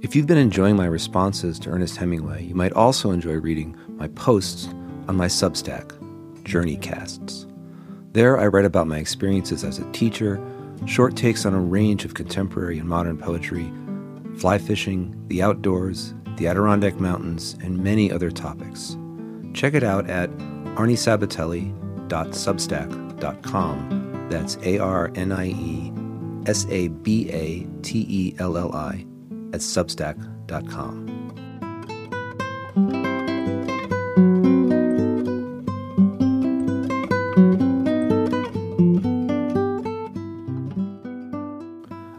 If you've been enjoying my responses to Ernest Hemingway, you might also enjoy reading my posts on my Substack, Journeycasts. There, I write about my experiences as a teacher, short takes on a range of contemporary and modern poetry, fly fishing, the outdoors, the Adirondack Mountains, and many other topics. Check it out at arniesabatelli.substack.com. That's A R N I E S A B A T E L L I at substack.com.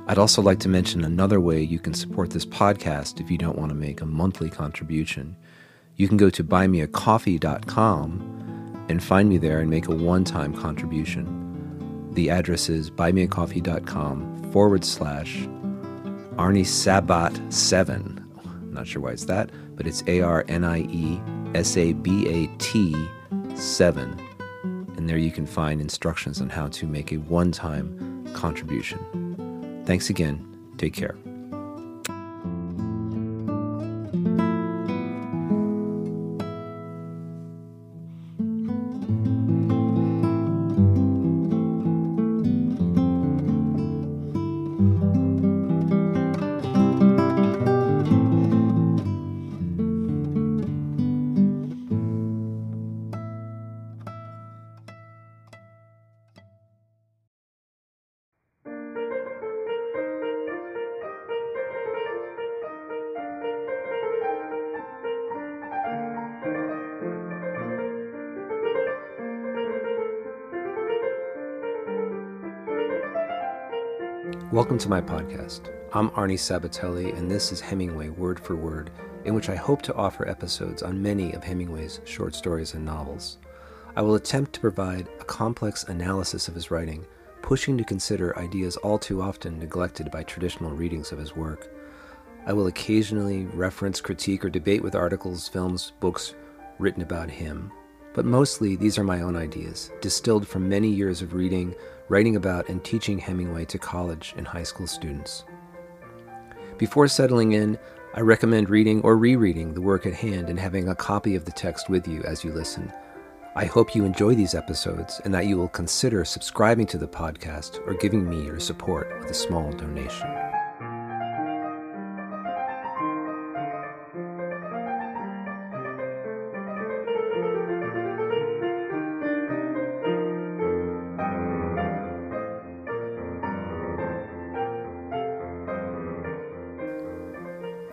I'd also like to mention another way you can support this podcast if you don't want to make a monthly contribution. You can go to buymeacoffee.com and find me there and make a one time contribution. The address is buymeacoffee.com forward slash Arnie Sabat 7. Not sure why it's that, but it's A R N I E S A B A T 7. And there you can find instructions on how to make a one time contribution. Thanks again. Take care. Welcome to my podcast. I'm Arnie Sabatelli, and this is Hemingway Word for Word, in which I hope to offer episodes on many of Hemingway's short stories and novels. I will attempt to provide a complex analysis of his writing, pushing to consider ideas all too often neglected by traditional readings of his work. I will occasionally reference, critique, or debate with articles, films, books written about him, but mostly these are my own ideas, distilled from many years of reading, writing about and teaching Hemingway to college and high school students. Before settling in, I recommend reading or rereading the work at hand and having a copy of the text with you as you listen. I hope you enjoy these episodes and that you will consider subscribing to the podcast or giving me your support with a small donation.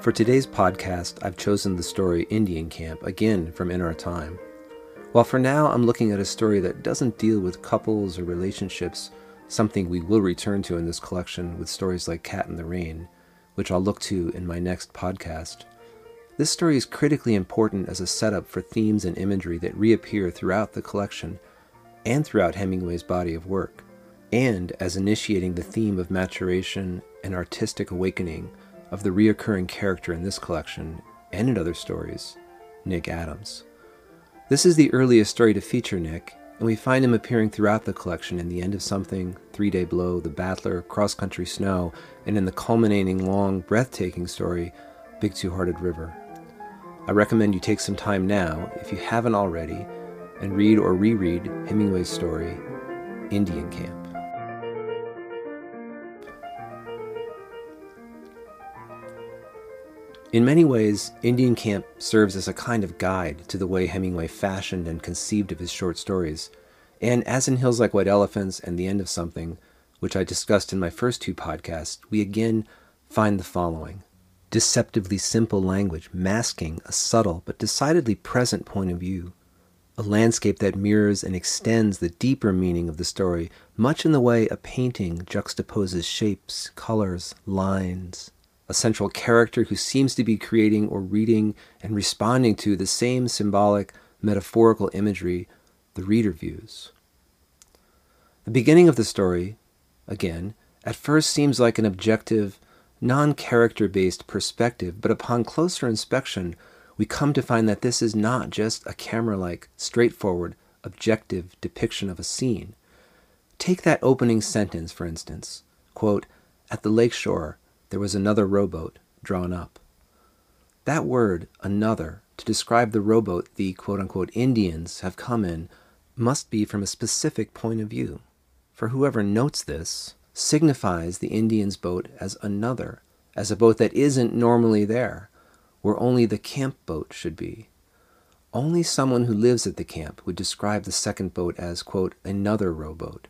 For today's podcast, I've chosen the story Indian Camp, again from In Our Time. While for now I'm looking at a story that doesn't deal with couples or relationships, something we will return to in this collection with stories like Cat in the Rain, which I'll look to in my next podcast. This story is critically important as a setup for themes and imagery that reappear throughout the collection and throughout Hemingway's body of work, and as initiating the theme of maturation and artistic awakening of the reoccurring character in this collection and in other stories, Nick Adams. This is the earliest story to feature Nick, and we find him appearing throughout the collection in The End of Something, Three Day Blow, The Battler, Cross Country Snow, and in the culminating, long, breathtaking story, Big Two Hearted River. I recommend you take some time now, if you haven't already, and read or reread Hemingway's story, Indian Camp. In many ways, Indian Camp serves as a kind of guide to the way Hemingway fashioned and conceived of his short stories. And as in Hills Like White Elephants and The End of Something, which I discussed in my first two podcasts, we again find the following deceptively simple language masking a subtle but decidedly present point of view. A landscape that mirrors and extends the deeper meaning of the story, much in the way a painting juxtaposes shapes, colors, lines, a central character who seems to be creating or reading and responding to the same symbolic, metaphorical imagery the reader views. The beginning of the story, again, at first seems like an objective, non character based perspective, but upon closer inspection, we come to find that this is not just a camera like, straightforward, objective depiction of a scene. Take that opening sentence, for instance. Quote, At the lakeshore, there was another rowboat, drawn up. That word, another, to describe the rowboat the quote unquote Indians have come in, must be from a specific point of view. For whoever notes this signifies the Indian's boat as another, as a boat that isn't normally there, where only the camp boat should be. Only someone who lives at the camp would describe the second boat as, quote, another rowboat.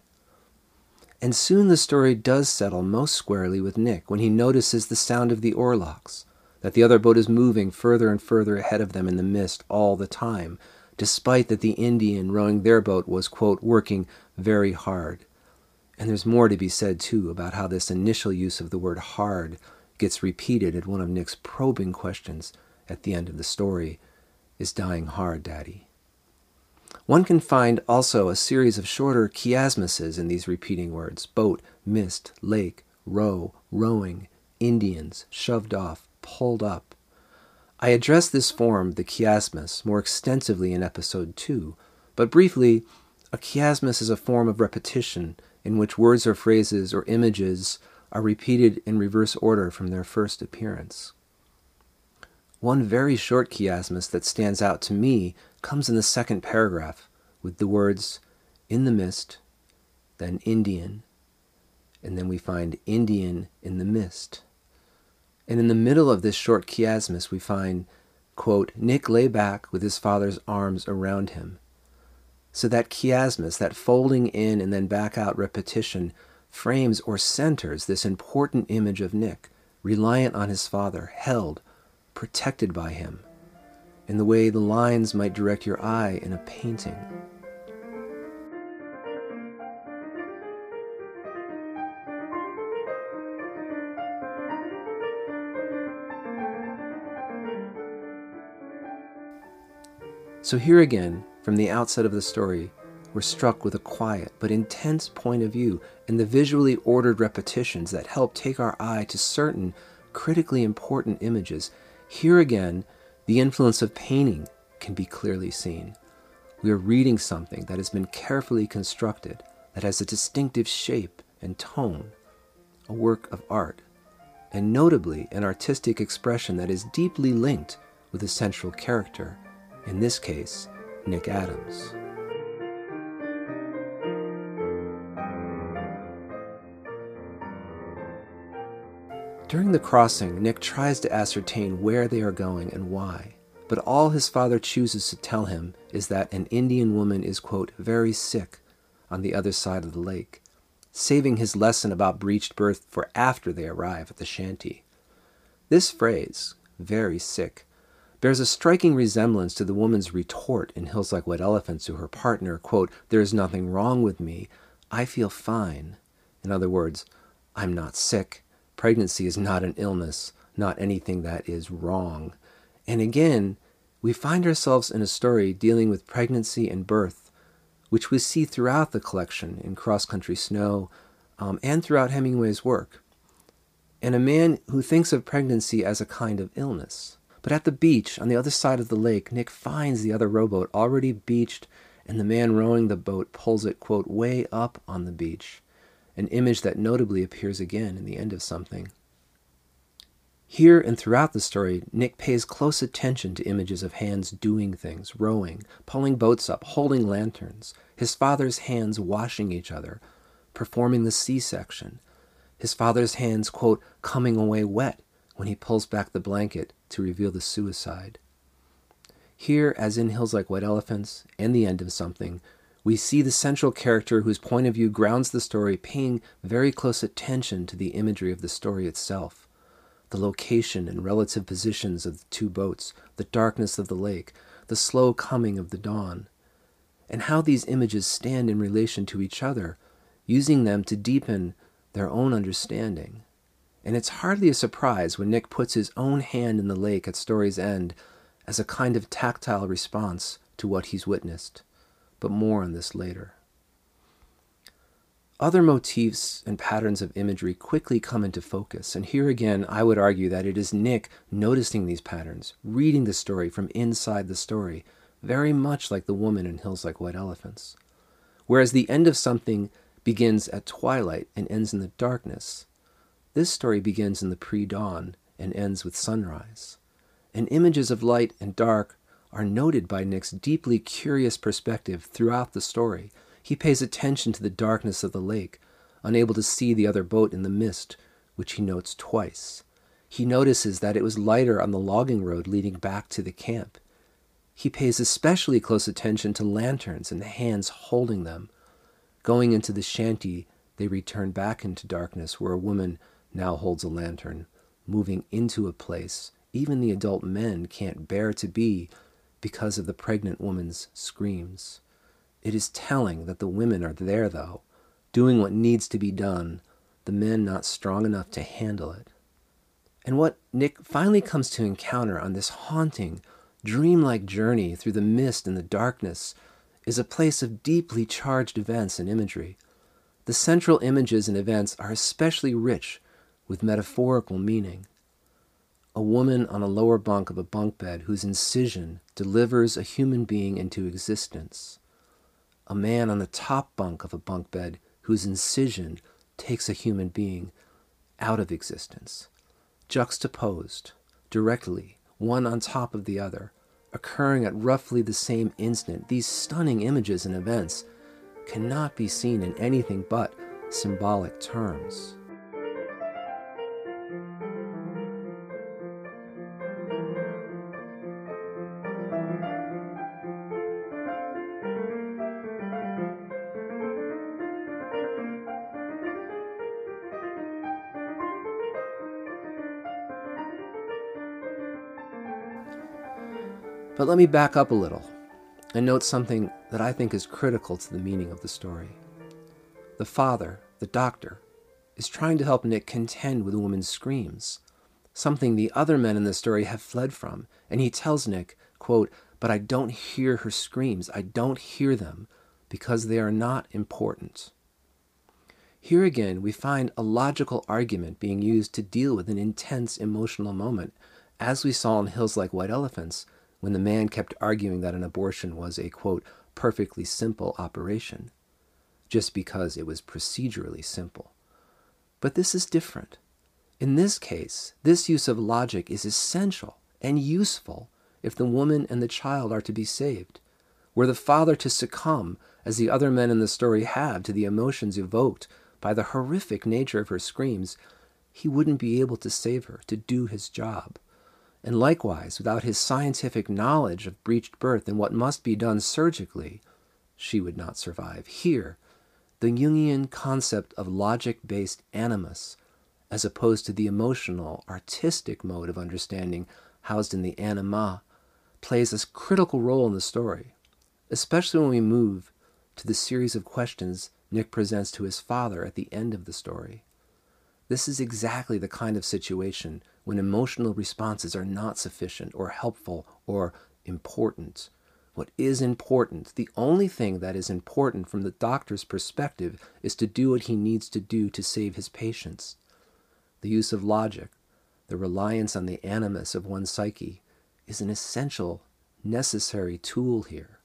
And soon the story does settle most squarely with Nick when he notices the sound of the oarlocks, that the other boat is moving further and further ahead of them in the mist all the time, despite that the Indian rowing their boat was, quote, working very hard. And there's more to be said, too, about how this initial use of the word hard gets repeated at one of Nick's probing questions at the end of the story Is dying hard, Daddy? One can find also a series of shorter chiasmuses in these repeating words boat, mist, lake, row, rowing, Indians, shoved off, pulled up. I address this form, the chiasmus, more extensively in episode 2, but briefly, a chiasmus is a form of repetition in which words or phrases or images are repeated in reverse order from their first appearance. One very short chiasmus that stands out to me comes in the second paragraph with the words in the mist, then Indian, and then we find Indian in the mist. And in the middle of this short chiasmus, we find, quote, Nick lay back with his father's arms around him. So that chiasmus, that folding in and then back out repetition, frames or centers this important image of Nick, reliant on his father, held, protected by him, in the way the lines might direct your eye in a painting. So, here again, from the outset of the story, we're struck with a quiet but intense point of view and the visually ordered repetitions that help take our eye to certain critically important images. Here again, the influence of painting can be clearly seen. We are reading something that has been carefully constructed, that has a distinctive shape and tone, a work of art, and notably an artistic expression that is deeply linked with a central character in this case, Nick Adams. During the crossing, Nick tries to ascertain where they are going and why, but all his father chooses to tell him is that an Indian woman is, quote, very sick on the other side of the lake, saving his lesson about breached birth for after they arrive at the shanty. This phrase, very sick, bears a striking resemblance to the woman's retort in Hills Like White Elephants to her partner, quote, There is nothing wrong with me. I feel fine. In other words, I'm not sick. Pregnancy is not an illness, not anything that is wrong. And again, we find ourselves in a story dealing with pregnancy and birth, which we see throughout the collection in Cross Country Snow um, and throughout Hemingway's work. And a man who thinks of pregnancy as a kind of illness. But at the beach, on the other side of the lake, Nick finds the other rowboat already beached, and the man rowing the boat pulls it, quote, way up on the beach, an image that notably appears again in the end of something. Here and throughout the story, Nick pays close attention to images of hands doing things, rowing, pulling boats up, holding lanterns, his father's hands washing each other, performing the C section, his father's hands, quote, coming away wet when he pulls back the blanket to reveal the suicide. Here, as in Hills Like White Elephants and the end of something, we see the central character whose point of view grounds the story paying very close attention to the imagery of the story itself. The location and relative positions of the two boats, the darkness of the lake, the slow coming of the dawn, and how these images stand in relation to each other, using them to deepen their own understanding and it's hardly a surprise when Nick puts his own hand in the lake at Story's End as a kind of tactile response to what he's witnessed. But more on this later. Other motifs and patterns of imagery quickly come into focus, and here again I would argue that it is Nick noticing these patterns, reading the story from inside the story, very much like the woman in Hills Like White Elephants. Whereas the end of something begins at twilight and ends in the darkness, this story begins in the pre dawn and ends with sunrise. And images of light and dark are noted by Nick's deeply curious perspective throughout the story. He pays attention to the darkness of the lake, unable to see the other boat in the mist, which he notes twice. He notices that it was lighter on the logging road leading back to the camp. He pays especially close attention to lanterns and the hands holding them. Going into the shanty, they return back into darkness where a woman now holds a lantern, moving into a place even the adult men can't bear to be because of the pregnant woman's screams. It is telling that the women are there, though, doing what needs to be done, the men not strong enough to handle it. And what Nick finally comes to encounter on this haunting, dreamlike journey through the mist and the darkness is a place of deeply charged events and imagery. The central images and events are especially rich with metaphorical meaning a woman on a lower bunk of a bunk bed whose incision delivers a human being into existence, a man on the top bunk of a bunk bed whose incision takes a human being out of existence, juxtaposed directly, one on top of the other, occurring at roughly the same instant, these stunning images and events cannot be seen in anything but symbolic terms. But let me back up a little and note something that I think is critical to the meaning of the story. The father, the doctor, is trying to help Nick contend with the woman's screams, something the other men in the story have fled from, and he tells Nick, quote, But I don't hear her screams. I don't hear them because they are not important. Here again, we find a logical argument being used to deal with an intense emotional moment, as we saw in Hills Like White Elephants, when the man kept arguing that an abortion was a, quote, perfectly simple operation, just because it was procedurally simple. But this is different. In this case, this use of logic is essential and useful if the woman and the child are to be saved. Were the father to succumb, as the other men in the story have, to the emotions evoked by the horrific nature of her screams, he wouldn't be able to save her, to do his job. And likewise, without his scientific knowledge of breached birth and what must be done surgically, she would not survive. Here, the Jungian concept of logic based animus, as opposed to the emotional, artistic mode of understanding housed in the anima, plays a critical role in the story, especially when we move to the series of questions Nick presents to his father at the end of the story. This is exactly the kind of situation when emotional responses are not sufficient or helpful or important. What is important, the only thing that is important from the doctor's perspective, is to do what he needs to do to save his patients. The use of logic, the reliance on the animus of one's psyche, is an essential, necessary tool here.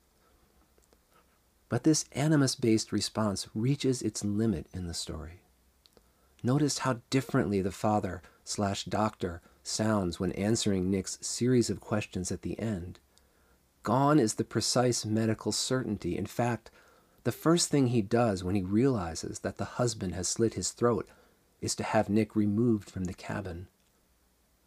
But this animus based response reaches its limit in the story. Notice how differently the father slash doctor sounds when answering Nick's series of questions at the end. Gone is the precise medical certainty. In fact, the first thing he does when he realizes that the husband has slit his throat is to have Nick removed from the cabin.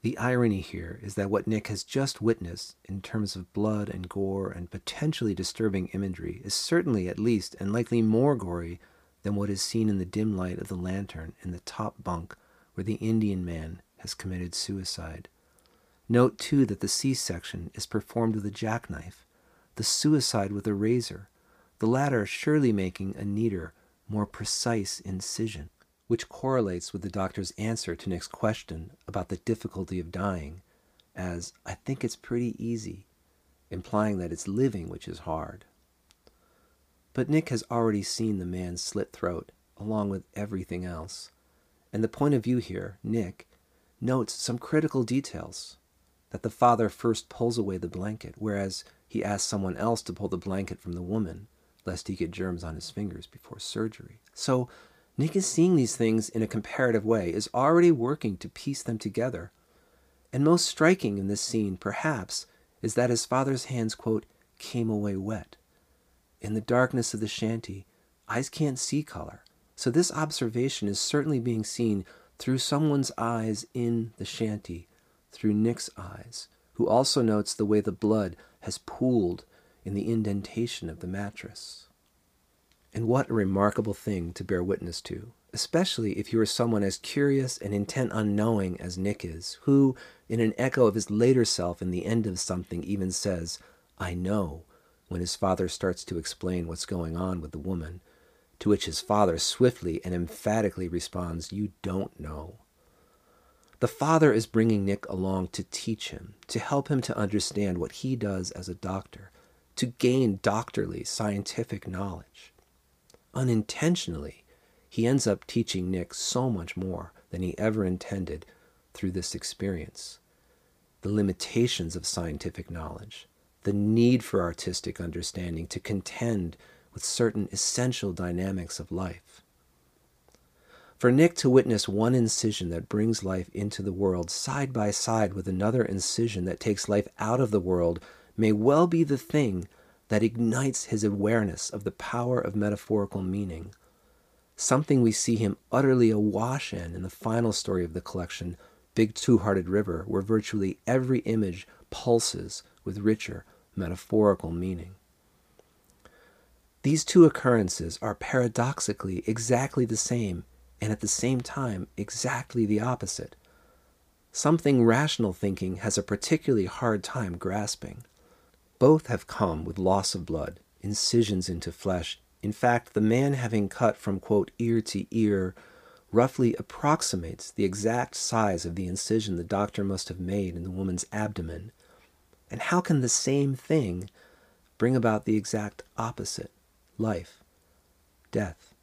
The irony here is that what Nick has just witnessed in terms of blood and gore and potentially disturbing imagery is certainly at least and likely more gory than what is seen in the dim light of the lantern in the top bunk where the Indian man has committed suicide. Note too that the C section is performed with a jackknife, the suicide with a razor, the latter surely making a neater, more precise incision, which correlates with the doctor's answer to Nick's question about the difficulty of dying, as I think it's pretty easy, implying that it's living which is hard. But Nick has already seen the man's slit throat, along with everything else. And the point of view here, Nick, notes some critical details. That the father first pulls away the blanket, whereas he asks someone else to pull the blanket from the woman, lest he get germs on his fingers before surgery. So, Nick is seeing these things in a comparative way, is already working to piece them together. And most striking in this scene, perhaps, is that his father's hands, quote, came away wet. In the darkness of the shanty, eyes can't see color, so this observation is certainly being seen through someone's eyes in the shanty, through Nick's eyes, who also notes the way the blood has pooled in the indentation of the mattress. And what a remarkable thing to bear witness to, especially if you are someone as curious and intent on knowing as Nick is, who, in an echo of his later self in the end of something, even says, I know, when his father starts to explain what's going on with the woman, to which his father swiftly and emphatically responds, You don't know. The father is bringing Nick along to teach him, to help him to understand what he does as a doctor, to gain doctorly scientific knowledge unintentionally, he ends up teaching Nick so much more than he ever intended through this experience. The limitations of scientific knowledge, the need for artistic understanding to contend with certain essential dynamics of life. For Nick to witness one incision that brings life into the world side by side with another incision that takes life out of the world may well be the thing that ignites his awareness of the power of metaphorical meaning, something we see him utterly awash in in the final story of the collection, Big Two Hearted River, where virtually every image pulses with richer metaphorical meaning. These two occurrences are paradoxically exactly the same and at the same time exactly the opposite. Something rational thinking has a particularly hard time grasping. Both have come with loss of blood, incisions into flesh. In fact, the man having cut from, quote, ear to ear roughly approximates the exact size of the incision the doctor must have made in the woman's abdomen. And how can the same thing bring about the exact opposite life, death?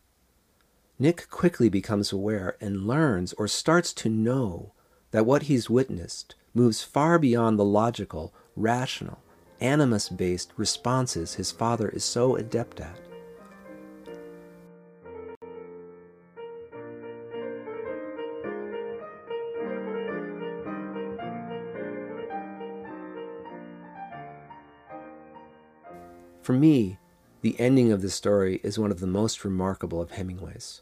Nick quickly becomes aware and learns or starts to know that what he's witnessed moves far beyond the logical, rational, animus based responses his father is so adept at. For me, the ending of the story is one of the most remarkable of Hemingway's.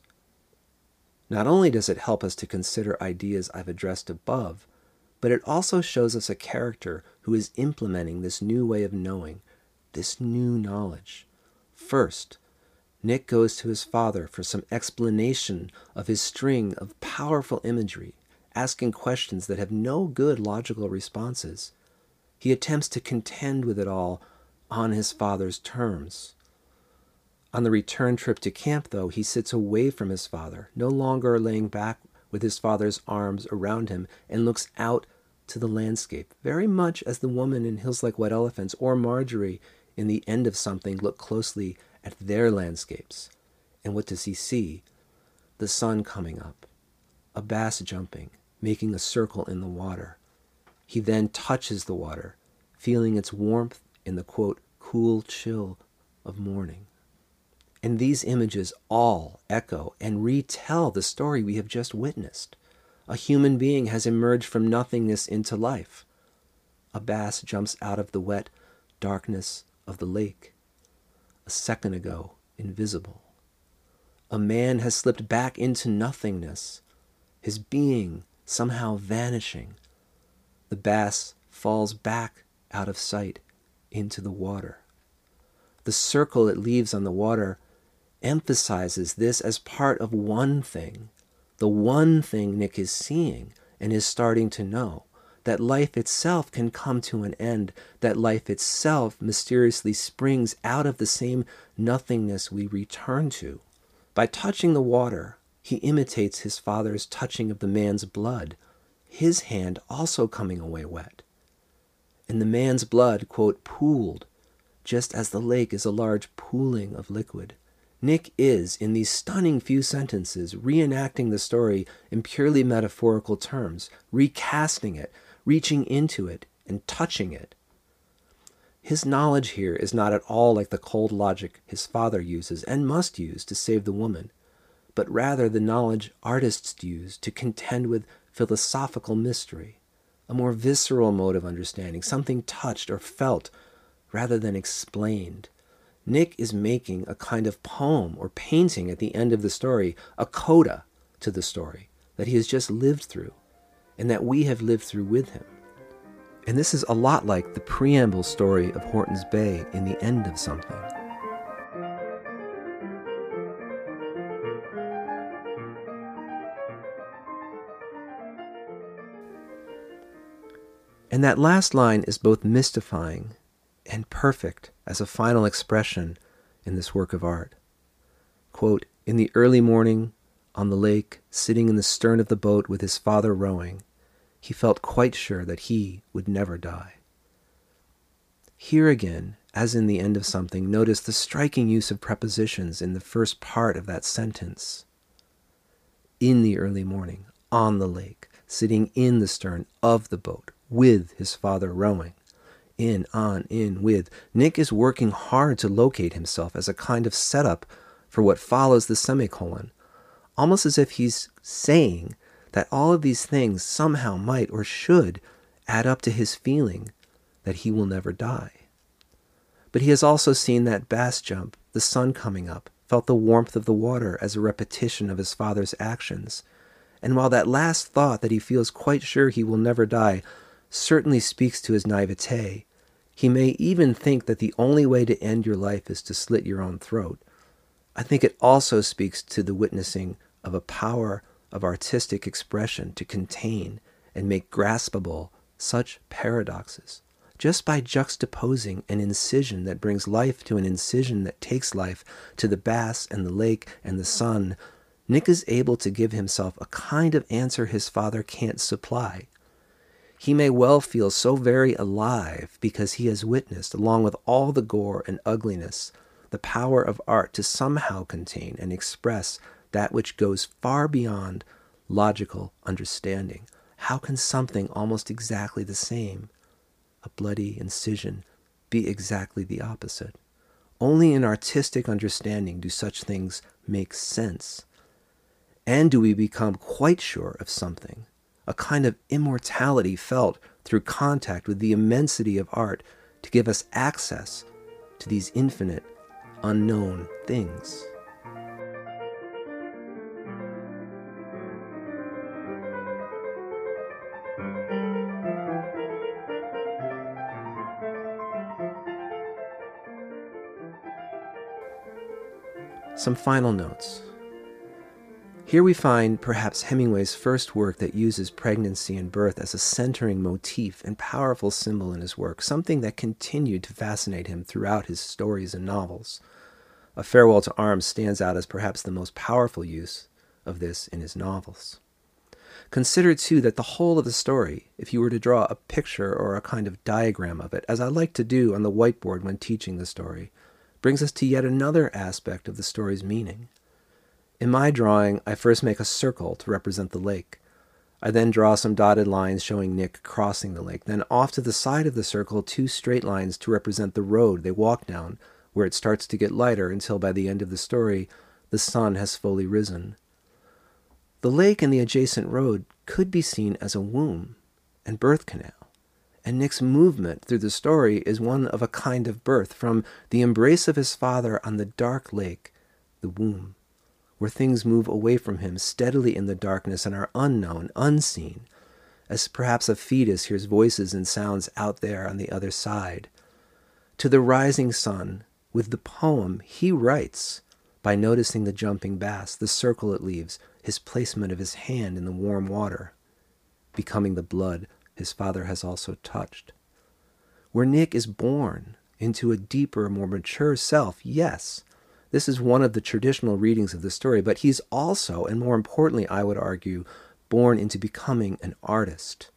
Not only does it help us to consider ideas I've addressed above, but it also shows us a character who is implementing this new way of knowing, this new knowledge. First, Nick goes to his father for some explanation of his string of powerful imagery, asking questions that have no good logical responses. He attempts to contend with it all on his father's terms. On the return trip to camp, though, he sits away from his father, no longer laying back with his father's arms around him and looks out to the landscape, very much as the woman in Hills Like White Elephants or Marjorie in The End of Something look closely at their landscapes. And what does he see? The sun coming up, a bass jumping, making a circle in the water. He then touches the water, feeling its warmth in the quote, cool chill of morning. And these images all echo and retell the story we have just witnessed. A human being has emerged from nothingness into life. A bass jumps out of the wet darkness of the lake. A second ago, invisible. A man has slipped back into nothingness, his being somehow vanishing. The bass falls back out of sight into the water. The circle it leaves on the water emphasizes this as part of one thing, the one thing Nick is seeing and is starting to know that life itself can come to an end, that life itself mysteriously springs out of the same nothingness we return to. By touching the water, he imitates his father's touching of the man's blood, his hand also coming away wet. And the man's blood, quote, pooled, just as the lake is a large pooling of liquid. Nick is, in these stunning few sentences, reenacting the story in purely metaphorical terms, recasting it, reaching into it, and touching it. His knowledge here is not at all like the cold logic his father uses and must use to save the woman, but rather the knowledge artists use to contend with philosophical mystery, a more visceral mode of understanding, something touched or felt rather than explained. Nick is making a kind of poem or painting at the end of the story, a coda to the story that he has just lived through and that we have lived through with him. And this is a lot like the preamble story of Horton's Bay in the end of something. And that last line is both mystifying and perfect as a final expression in this work of art. Quote, In the early morning, on the lake, sitting in the stern of the boat with his father rowing, he felt quite sure that he would never die. Here again, as in the end of something, notice the striking use of prepositions in the first part of that sentence. In the early morning, on the lake, sitting in the stern of the boat, with his father rowing. In, on, in, with. Nick is working hard to locate himself as a kind of setup for what follows the semicolon, almost as if he's saying that all of these things somehow might or should add up to his feeling that he will never die. But he has also seen that bass jump, the sun coming up, felt the warmth of the water as a repetition of his father's actions. And while that last thought that he feels quite sure he will never die certainly speaks to his naivete. He may even think that the only way to end your life is to slit your own throat. I think it also speaks to the witnessing of a power of artistic expression to contain and make graspable such paradoxes. Just by juxtaposing an incision that brings life to an incision that takes life to the bass and the lake and the sun, Nick is able to give himself a kind of answer his father can't supply. He may well feel so very alive because he has witnessed, along with all the gore and ugliness, the power of art to somehow contain and express that which goes far beyond logical understanding. How can something almost exactly the same, a bloody incision, be exactly the opposite? Only in artistic understanding do such things make sense. And do we become quite sure of something a kind of immortality felt through contact with the immensity of art to give us access to these infinite, unknown things. Some final notes. Here we find perhaps Hemingway's first work that uses pregnancy and birth as a centering motif and powerful symbol in his work, something that continued to fascinate him throughout his stories and novels. A Farewell to Arms stands out as perhaps the most powerful use of this in his novels. Consider, too, that the whole of the story, if you were to draw a picture or a kind of diagram of it, as I like to do on the whiteboard when teaching the story, brings us to yet another aspect of the story's meaning. In my drawing, I first make a circle to represent the lake. I then draw some dotted lines showing Nick crossing the lake. Then off to the side of the circle, two straight lines to represent the road they walk down, where it starts to get lighter until by the end of the story, the sun has fully risen. The lake and the adjacent road could be seen as a womb and birth canal. And Nick's movement through the story is one of a kind of birth from the embrace of his father on the dark lake, the womb where things move away from him steadily in the darkness and are unknown, unseen, as perhaps a fetus hears voices and sounds out there on the other side. To the rising sun, with the poem he writes by noticing the jumping bass, the circle it leaves, his placement of his hand in the warm water, becoming the blood his father has also touched. Where Nick is born into a deeper, more mature self, yes, this is one of the traditional readings of the story, but he's also, and more importantly, I would argue, born into becoming an artist.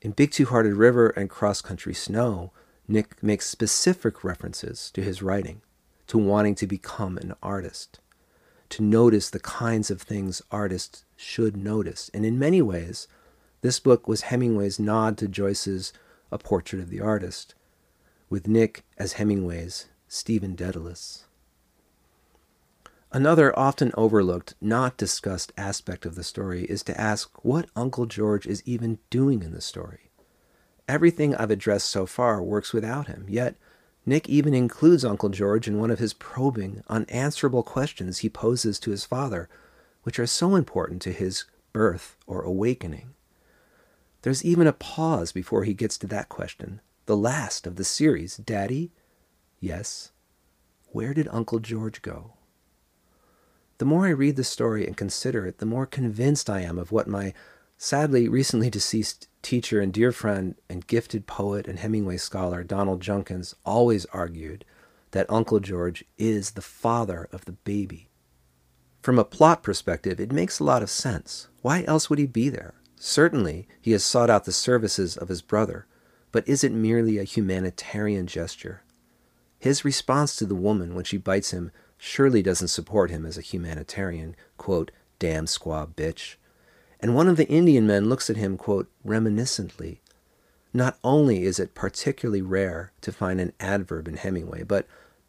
In Big Two Hearted River and Cross Country Snow, Nick makes specific references to his writing, to wanting to become an artist, to notice the kinds of things artists should notice. And in many ways, this book was Hemingway's nod to Joyce's A Portrait of the Artist, with Nick as Hemingway's Stephen Dedalus. Another often overlooked, not discussed aspect of the story is to ask what Uncle George is even doing in the story. Everything I've addressed so far works without him, yet Nick even includes Uncle George in one of his probing, unanswerable questions he poses to his father, which are so important to his birth or awakening. There's even a pause before he gets to that question, the last of the series Daddy? Yes. Where did Uncle George go? The more I read the story and consider it, the more convinced I am of what my sadly recently deceased teacher and dear friend and gifted poet and Hemingway scholar Donald Junkins always argued that Uncle George is the father of the baby. From a plot perspective, it makes a lot of sense. Why else would he be there? Certainly, he has sought out the services of his brother, but is it merely a humanitarian gesture? His response to the woman when she bites him surely doesn't support him as a humanitarian, quote, damn squaw bitch. And one of the Indian men looks at him, quote, reminiscently. Not only is it particularly rare to find an adverb in Hemingway, but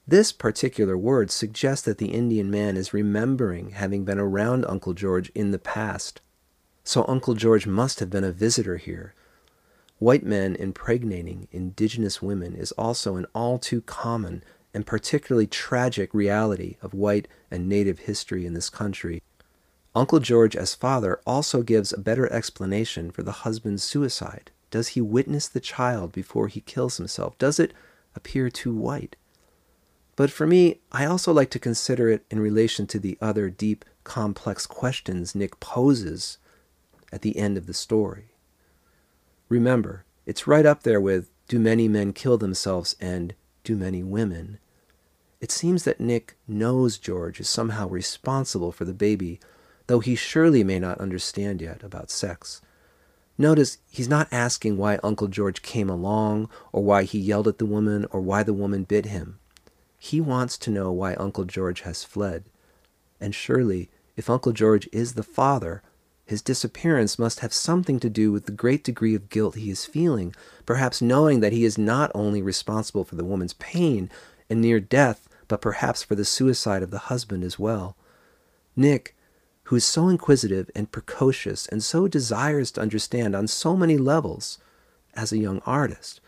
this particular word suggests that the Indian man is remembering having been around Uncle George in the past. So Uncle George must have been a visitor here. White men impregnating indigenous women is also an all too common and particularly tragic reality of white and native history in this country. Uncle George, as father, also gives a better explanation for the husband's suicide. Does he witness the child before he kills himself? Does it appear too white? But for me, I also like to consider it in relation to the other deep, complex questions Nick poses at the end of the story. Remember, it's right up there with Do many men kill themselves and do many women. It seems that Nick knows George is somehow responsible for the baby, though he surely may not understand yet about sex. Notice he's not asking why Uncle George came along, or why he yelled at the woman, or why the woman bit him. He wants to know why Uncle George has fled. And surely, if Uncle George is the father, his disappearance must have something to do with the great degree of guilt he is feeling, perhaps knowing that he is not only responsible for the woman's pain and near death, but perhaps for the suicide of the husband as well. Nick, who is so inquisitive and precocious and so desires to understand on so many levels as a young artist,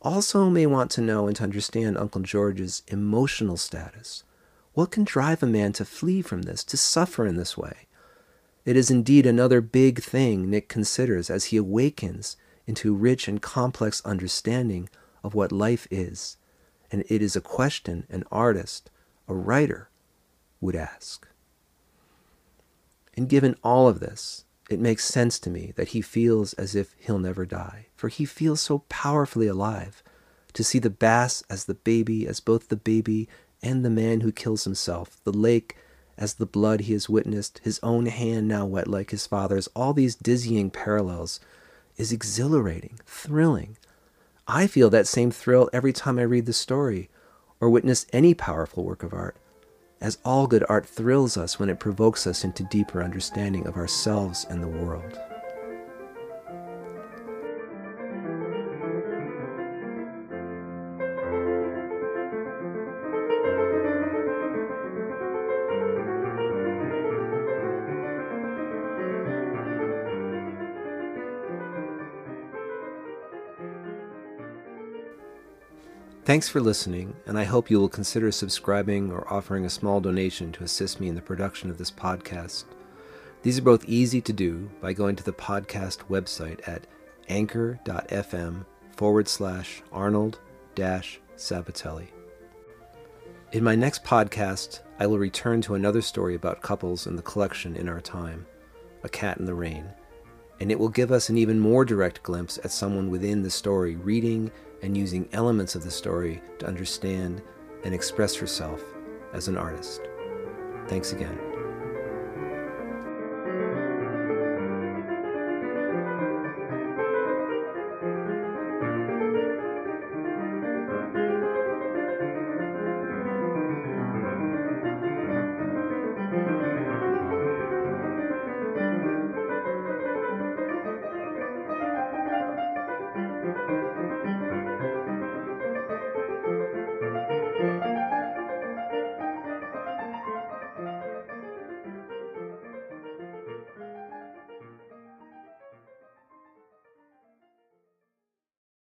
also may want to know and to understand Uncle George's emotional status. What can drive a man to flee from this, to suffer in this way? It is indeed another big thing Nick considers as he awakens into rich and complex understanding of what life is, and it is a question an artist, a writer, would ask. And given all of this, it makes sense to me that he feels as if he'll never die, for he feels so powerfully alive. To see the bass as the baby, as both the baby and the man who kills himself, the lake as the blood he has witnessed, his own hand now wet like his father's, all these dizzying parallels, is exhilarating, thrilling. I feel that same thrill every time I read the story or witness any powerful work of art, as all good art thrills us when it provokes us into deeper understanding of ourselves and the world. Thanks for listening, and I hope you will consider subscribing or offering a small donation to assist me in the production of this podcast. These are both easy to do by going to the podcast website at anchor.fm forward slash Arnold dash Sabatelli. In my next podcast, I will return to another story about couples in the collection in our time, A Cat in the Rain, and it will give us an even more direct glimpse at someone within the story reading and using elements of the story to understand and express herself as an artist. Thanks again.